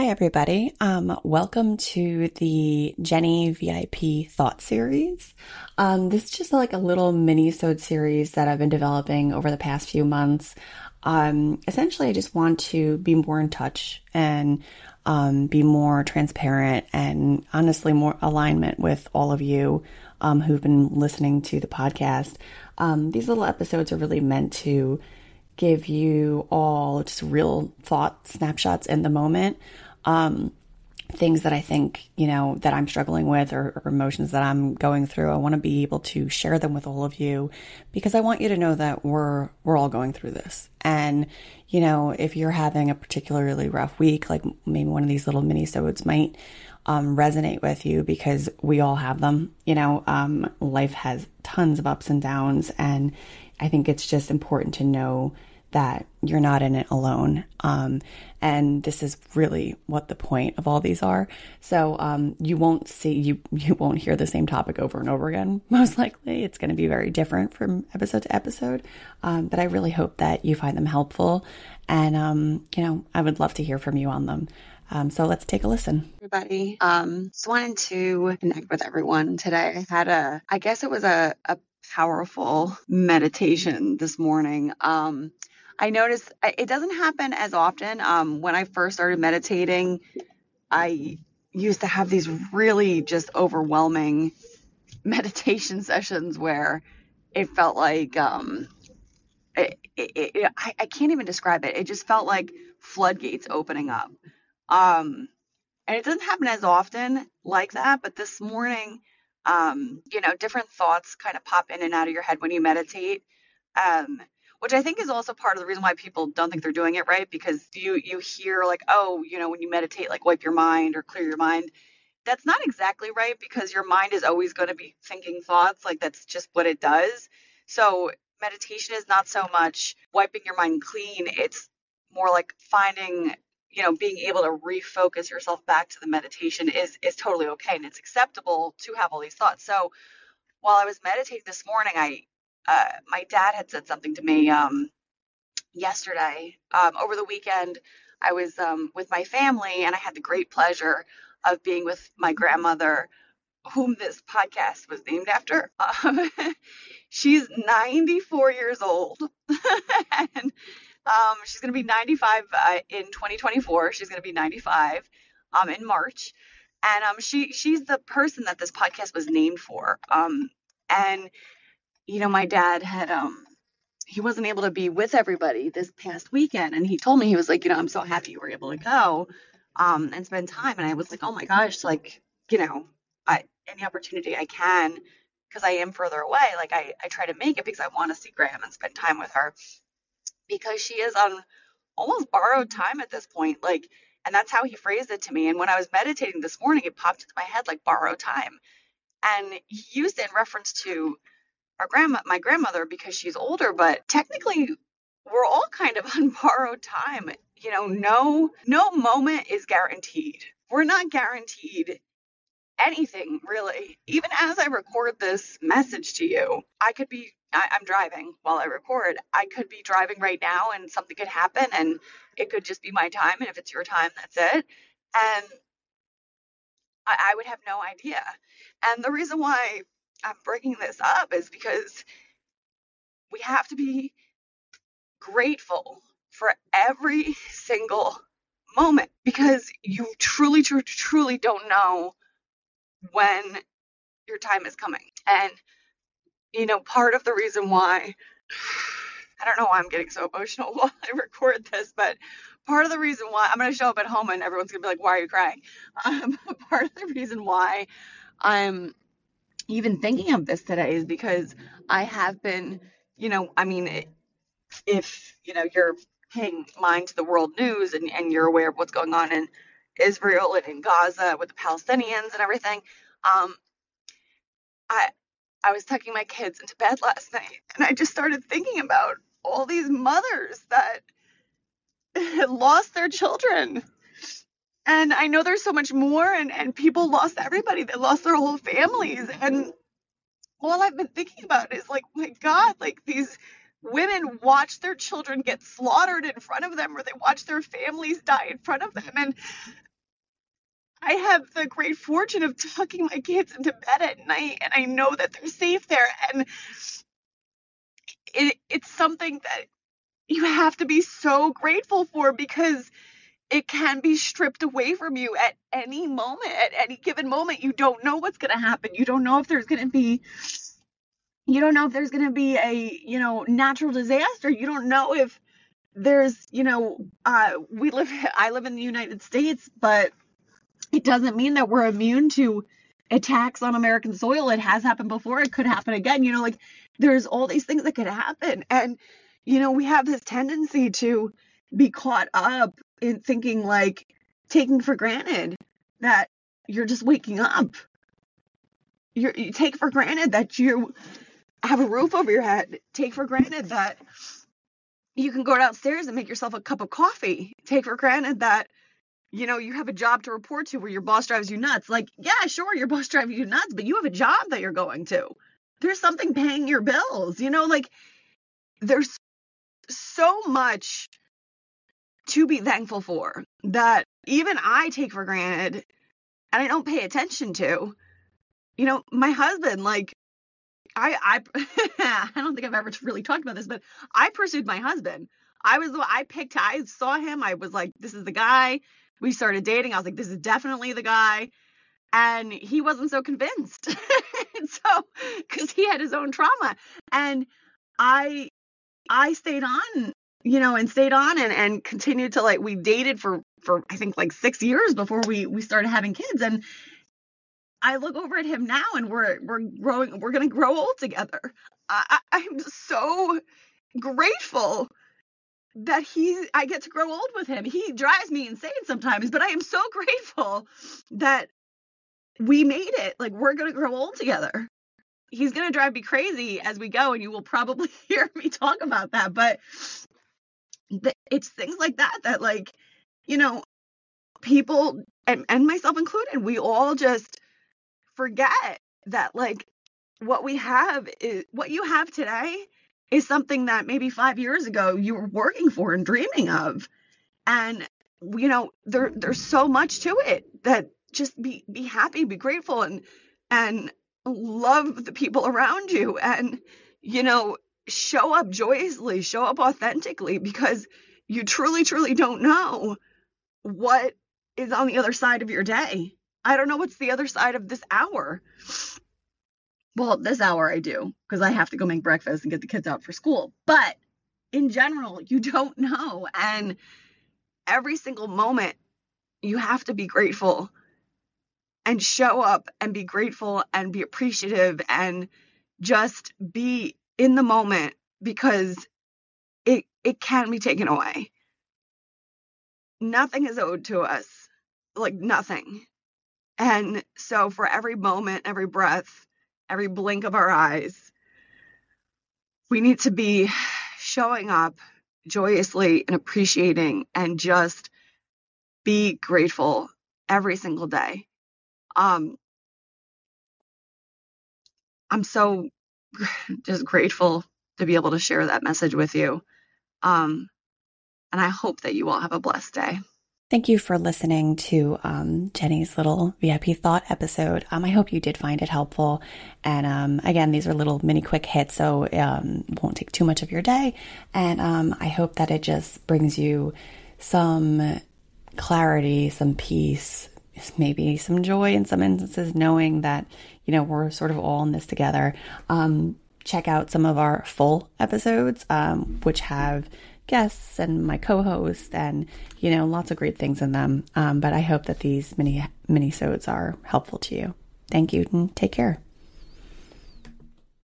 Hi, everybody. Um, welcome to the Jenny VIP Thought Series. Um, this is just like a little mini-sode series that I've been developing over the past few months. Um, essentially, I just want to be more in touch and um, be more transparent and honestly more alignment with all of you um, who've been listening to the podcast. Um, these little episodes are really meant to give you all just real thought snapshots in the moment. Um, things that I think, you know, that I'm struggling with or, or emotions that I'm going through. I want to be able to share them with all of you because I want you to know that we're, we're all going through this. And, you know, if you're having a particularly rough week, like maybe one of these little mini sodes might, um, resonate with you because we all have them. You know, um, life has tons of ups and downs and I think it's just important to know that you're not in it alone. Um, and this is really what the point of all these are. So um, you won't see you you won't hear the same topic over and over again. Most likely, it's going to be very different from episode to episode. Um, but I really hope that you find them helpful, and um, you know, I would love to hear from you on them. Um, so let's take a listen. Everybody, um, just wanted to connect with everyone today. I had a, I guess it was a, a powerful meditation this morning. Um, I noticed it doesn't happen as often. Um, when I first started meditating, I used to have these really just overwhelming meditation sessions where it felt like um, it, it, it, I, I, can't even describe it. It just felt like floodgates opening up. Um, and it doesn't happen as often like that, but this morning, um, you know, different thoughts kind of pop in and out of your head when you meditate. Um, which I think is also part of the reason why people don't think they're doing it right? Because you you hear like oh you know when you meditate like wipe your mind or clear your mind. That's not exactly right because your mind is always going to be thinking thoughts like that's just what it does. So meditation is not so much wiping your mind clean it's more like finding you know being able to refocus yourself back to the meditation is is totally okay and it's acceptable to have all these thoughts. So while I was meditating this morning, I uh, my dad had said something to me um, yesterday. Um, over the weekend, I was um, with my family, and I had the great pleasure of being with my grandmother, whom this podcast was named after. Um, she's 94 years old, and um, she's going to be 95 uh, in 2024. She's going to be 95 um, in March, and um, she she's the person that this podcast was named for. Um, and you know, my dad had um he wasn't able to be with everybody this past weekend and he told me he was like, you know, I'm so happy you were able to go um and spend time and I was like, "Oh my gosh, like, you know, I any opportunity I can because I am further away, like I I try to make it because I want to see Gram and spend time with her because she is on almost borrowed time at this point, like and that's how he phrased it to me. And when I was meditating this morning, it popped into my head like borrowed time. And he used it in reference to our grandma, my grandmother, because she's older, but technically we're all kind of on borrowed time. You know, no, no moment is guaranteed. We're not guaranteed anything really. Even as I record this message to you, I could be, I, am driving while I record. I could be driving right now and something could happen and it could just be my time. And if it's your time, that's it. And I, I would have no idea. And the reason why I'm bringing this up is because we have to be grateful for every single moment because you truly, truly, truly don't know when your time is coming. And, you know, part of the reason why, I don't know why I'm getting so emotional while I record this, but part of the reason why I'm going to show up at home and everyone's going to be like, why are you crying? Um, part of the reason why I'm even thinking of this today is because I have been, you know, I mean, if, you know, you're paying mind to the world news and, and you're aware of what's going on in Israel and in Gaza with the Palestinians and everything, um, I, I was tucking my kids into bed last night and I just started thinking about all these mothers that lost their children and I know there's so much more, and, and people lost everybody. They lost their whole families. And all I've been thinking about is like, my God, like these women watch their children get slaughtered in front of them, or they watch their families die in front of them. And I have the great fortune of tucking my kids into bed at night and I know that they're safe there. And it, it's something that you have to be so grateful for because it can be stripped away from you at any moment, at any given moment. You don't know what's going to happen. You don't know if there's going to be you don't know if there's going to be a you know natural disaster. You don't know if there's you know uh we live i live in the united states but it doesn't mean that we're immune to attacks on american soil. It has happened before. It could happen again. You know like there's all these things that could happen. And you know we have this tendency to be caught up in thinking like taking for granted that you're just waking up you're, you take for granted that you have a roof over your head. Take for granted that you can go downstairs and make yourself a cup of coffee. Take for granted that you know you have a job to report to where your boss drives you nuts. Like, yeah, sure, your boss drives you nuts, but you have a job that you're going to. There's something paying your bills. You know, like there's so much to be thankful for that even I take for granted and I don't pay attention to. You know, my husband, like, I I I don't think I've ever really talked about this, but I pursued my husband. I was I picked I saw him. I was like, this is the guy. We started dating. I was like, this is definitely the guy. And he wasn't so convinced. so cuz he had his own trauma. And I I stayed on, you know, and stayed on and and continued to like we dated for for I think like 6 years before we we started having kids and I look over at him now and we're we're growing we're gonna grow old together. I, I'm so grateful that he I get to grow old with him. He drives me insane sometimes, but I am so grateful that we made it. Like we're gonna grow old together. He's gonna drive me crazy as we go, and you will probably hear me talk about that. But it's things like that that like, you know, people and, and myself included, we all just forget that like what we have is what you have today is something that maybe 5 years ago you were working for and dreaming of. And you know there there's so much to it that just be be happy be grateful and and love the people around you. And you know show up joyously show up authentically because you truly truly don't know what is on the other side of your day I don't know what's the other side of this hour. Well, this hour I do because I have to go make breakfast and get the kids out for school. But in general, you don't know. And every single moment, you have to be grateful and show up and be grateful and be appreciative and just be in the moment because it it can't be taken away. Nothing is owed to us. Like nothing. And so, for every moment, every breath, every blink of our eyes, we need to be showing up joyously and appreciating and just be grateful every single day. Um, I'm so just grateful to be able to share that message with you. Um, and I hope that you all have a blessed day. Thank you for listening to um, Jenny's little VIP thought episode. Um, I hope you did find it helpful. And um, again, these are little mini quick hits, so um, won't take too much of your day. And um, I hope that it just brings you some clarity, some peace, maybe some joy in some instances, knowing that you know we're sort of all in this together. Um, check out some of our full episodes, which have guests and my co-host and you know lots of great things in them. Um, but i hope that these mini mini sodes are helpful to you. Thank you and take care